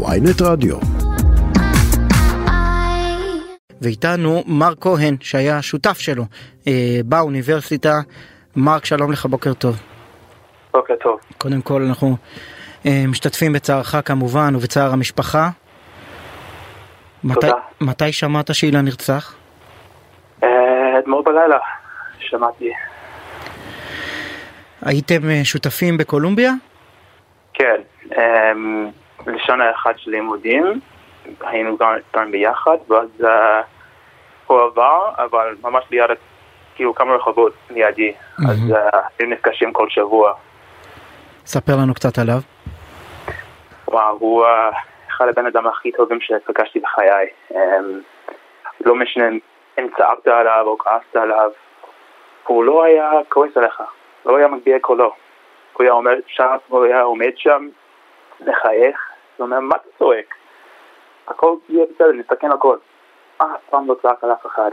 ויינט רדיו. ואיתנו מר כהן שהיה שותף שלו אה, באוניברסיטה. מרק שלום לך בוקר טוב. בוקר טוב. קודם כל אנחנו אה, משתתפים בצערך כמובן ובצער המשפחה. מתי, תודה. מתי שמעת שאילן נרצח? אה, אתמול בלילה שמעתי. הייתם אה, שותפים בקולומביה? כן, אמ, לשנה אחת של לימודים, היינו גם גם ביחד, ואז אה, הוא עבר, אבל ממש ליד, כאילו כמה רחובות לידי, אז מהמם. אה, היינו נפגשים כל שבוע. ספר לנו קצת עליו. וואו, הוא אה, אחד הבן אדם הכי טובים שפגשתי בחיי. אמ, לא משנה אם צעקת עליו או כעסת עליו, הוא לא היה כועס עליך, לא היה מגביה קולו. הוא היה אומר שם, הוא היה עומד שם, מחייך, הוא אומר, מה אתה צועק? הכל יהיה בסדר, נסתכל הכל. אף פעם לא צעק על אף אחד.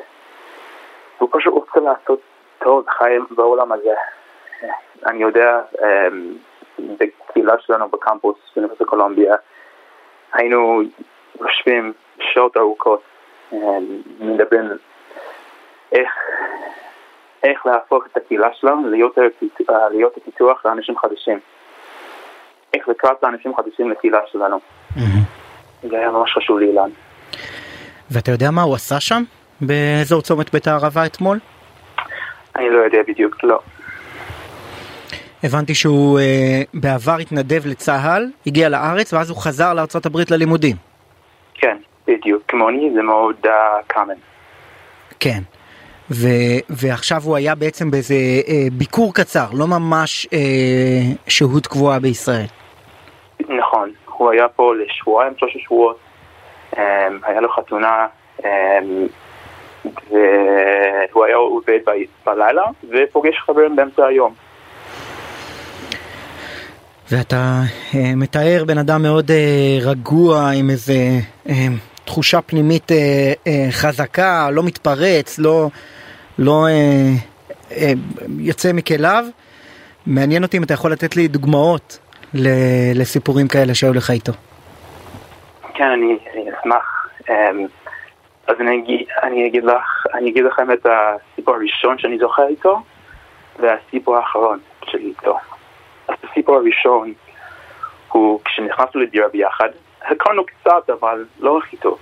הוא פשוט רוצה לעשות טוב חיים בעולם הזה. אני יודע, אמ, בקהילה שלנו בקמפוס באוניברסיטת קולומביה, היינו יושבים שעות ארוכות, אמ, מדברים איך, איך להפוך את הקהילה שלנו אה, להיות הפיתוח לאנשים חדשים. איך לקראת לאנשים חדשים לקהילה שלנו. זה היה ממש חשוב לי, אילן. ואתה יודע מה הוא עשה שם? באזור צומת בית הערבה אתמול? אני לא יודע בדיוק, לא. הבנתי שהוא אה, בעבר התנדב לצה"ל, הגיע לארץ ואז הוא חזר הברית ללימודים. כן, בדיוק. כמוני זה מאוד uh, common. כן. ו, ועכשיו הוא היה בעצם באיזה אה, ביקור קצר, לא ממש אה, שהות קבועה בישראל. נכון, הוא היה פה לשבועיים, שלושה שבועות, um, היה לו חתונה, um, והוא היה עובד ב- בלילה, ופוגש חברים באמצע היום. ואתה אה, מתאר בן אדם מאוד אה, רגוע עם איזה אה, תחושה פנימית אה, אה, חזקה, לא מתפרץ, לא, לא אה, אה, יוצא מכליו. מעניין אותי אם אתה יכול לתת לי דוגמאות ל- לסיפורים כאלה שהיו לך איתו. כן, אני, אני אשמח. Um, אז אני אגיד, אני, אגיד לך, אני אגיד לכם את הסיפור הראשון שאני זוכר איתו, והסיפור האחרון שלי איתו. אז הסיפור הראשון הוא כשנכנסנו לדירה ביחד, הכרנו קצת, אבל לא הכי טוב.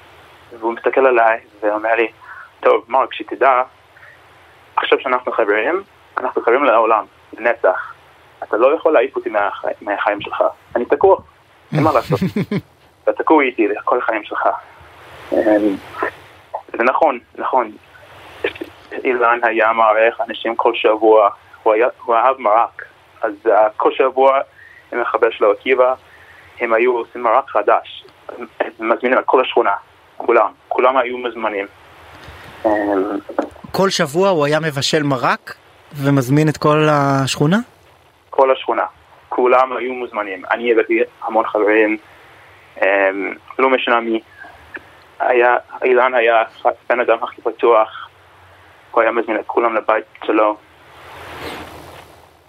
והוא מסתכל עליי ואומר לי, טוב, מרק, שתדע, עכשיו שאנחנו חברים, אנחנו חברים לעולם, לנצח. אתה לא יכול להעיף אותי מהחי, מהחיים שלך. אני תקוע, אין מה לעשות. אתה תקוע איתי לכל החיים שלך. אמ, זה נכון, נכון. אילן היה מארח אנשים כל שבוע, הוא, היה, הוא אהב מרק. אז uh, כל שבוע עם החבר שלו עקיבא, הם היו עושים מרק חדש. מזמינים את כל השכונה, כולם, כולם היו מזמנים. כל שבוע הוא היה מבשל מרק ומזמין את כל השכונה? כל השכונה, כולם היו מוזמנים. אני הבאתי המון חברים, אמ, לא משנה מי. היה, אילן היה בן אדם הכי פתוח, הוא היה מזמין את כולם לבית שלו.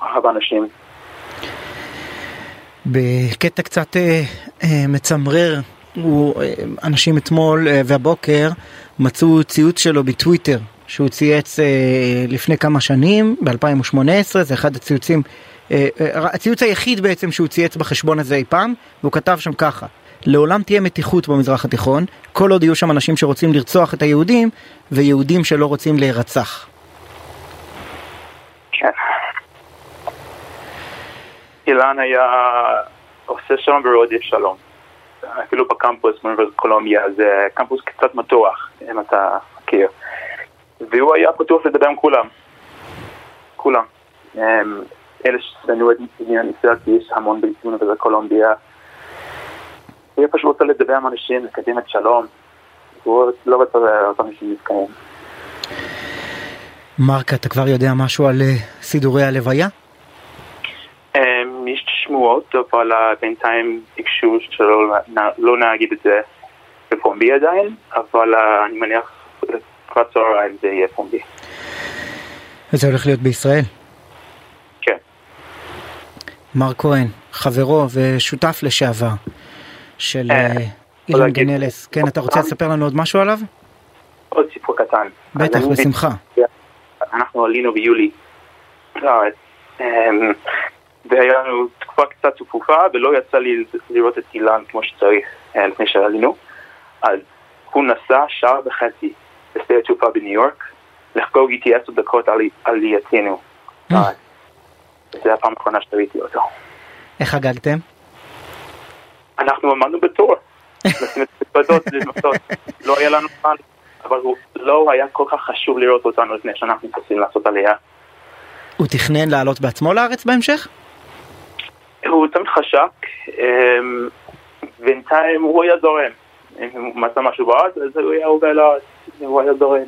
אהב אנשים. בקטע קצת אה, אה, מצמרר, הוא, אה, אנשים אתמול אה, והבוקר מצאו ציוץ שלו בטוויטר שהוא צייץ אה, לפני כמה שנים, ב-2018, זה אחד הציוצים, אה, אה, הציוץ היחיד בעצם שהוא צייץ בחשבון הזה אי פעם, והוא כתב שם ככה: לעולם תהיה מתיחות במזרח התיכון, כל עוד יהיו שם אנשים שרוצים לרצוח את היהודים, ויהודים שלא רוצים להירצח. כן. אילן היה עושה שלום ורודף שלום. אפילו בקמפוס באוניברסיטת קולומביה, זה קמפוס קצת מתוח, אם אתה מכיר. והוא היה פתוח לדבר עם כולם. כולם. אמ, אלה ששנאו את עניין ישראל, כי יש המון באוניברסיטת קולומביה. הוא היה פשוט רוצה לדבר עם אנשים, לקדם את שלום. הוא לא רצה לראות אנשים נתקיים. מרק, אתה כבר יודע משהו על אה, סידורי הלוויה? אמ, יש שמועות, אבל אה, בינתיים ביקשו שלא לא נגיד את זה בפומבי עדיין, אבל אה, אני מניח לקראת צהריים זה יהיה פומבי. וזה הולך להיות בישראל. כן. מר כהן, חברו ושותף לשעבר של אה, אה, אילן גנלס. כן, אתה רוצה לספר לנו עוד משהו עליו? עוד סיפור קטן. בטח, בשמחה. אנחנו עלינו ביולי לארץ, אמ, והיה לנו תקופה קצת צפופה, ולא יצא לי לראות את אילן כמו שצריך אה, לפני שעלינו. אז הוא נסע שעה וחצי בשדה התעופה בניו יורק, לחגוג איתי עשר דקות על עלייתנו. אה. לארץ. זו הפעם האחרונה שראיתי אותו. איך חגגתם? אנחנו עמדנו בתור. לא היה לנו זמן, אבל הוא לא היה כל כך חשוב לראות אותנו לפני שאנחנו טסים לעשות עלייה. הוא תכנן לעלות בעצמו לארץ בהמשך? הוא תמיד חשק, אמ, בינתיים הוא היה זורם. אם הוא מצא משהו בארץ, אז הוא היה עובר לארץ, הוא היה זורם.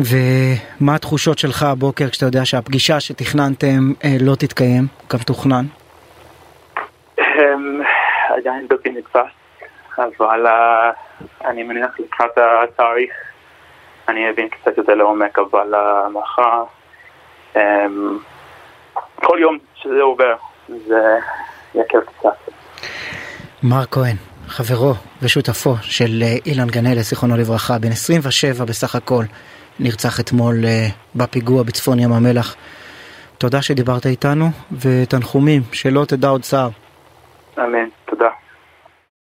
ומה התחושות שלך הבוקר כשאתה יודע שהפגישה שתכננתם אה, לא תתקיים כמתוכנן? אמ, עדיין בלתי נתפס, אבל אה, אני מניח לקראת התאריך אני אבין קצת יותר לעומק, אבל אה, מחר, אמ, כל יום שזה עובר, זה יקר קצת. מר כהן, חברו ושותפו של אה, אילן גנלס, זיכרונו לברכה, בן 27 בסך הכל, נרצח אתמול אה, בפיגוע בצפון ים המלח. תודה שדיברת איתנו, ותנחומים, שלא תדע עוד צער. אמן.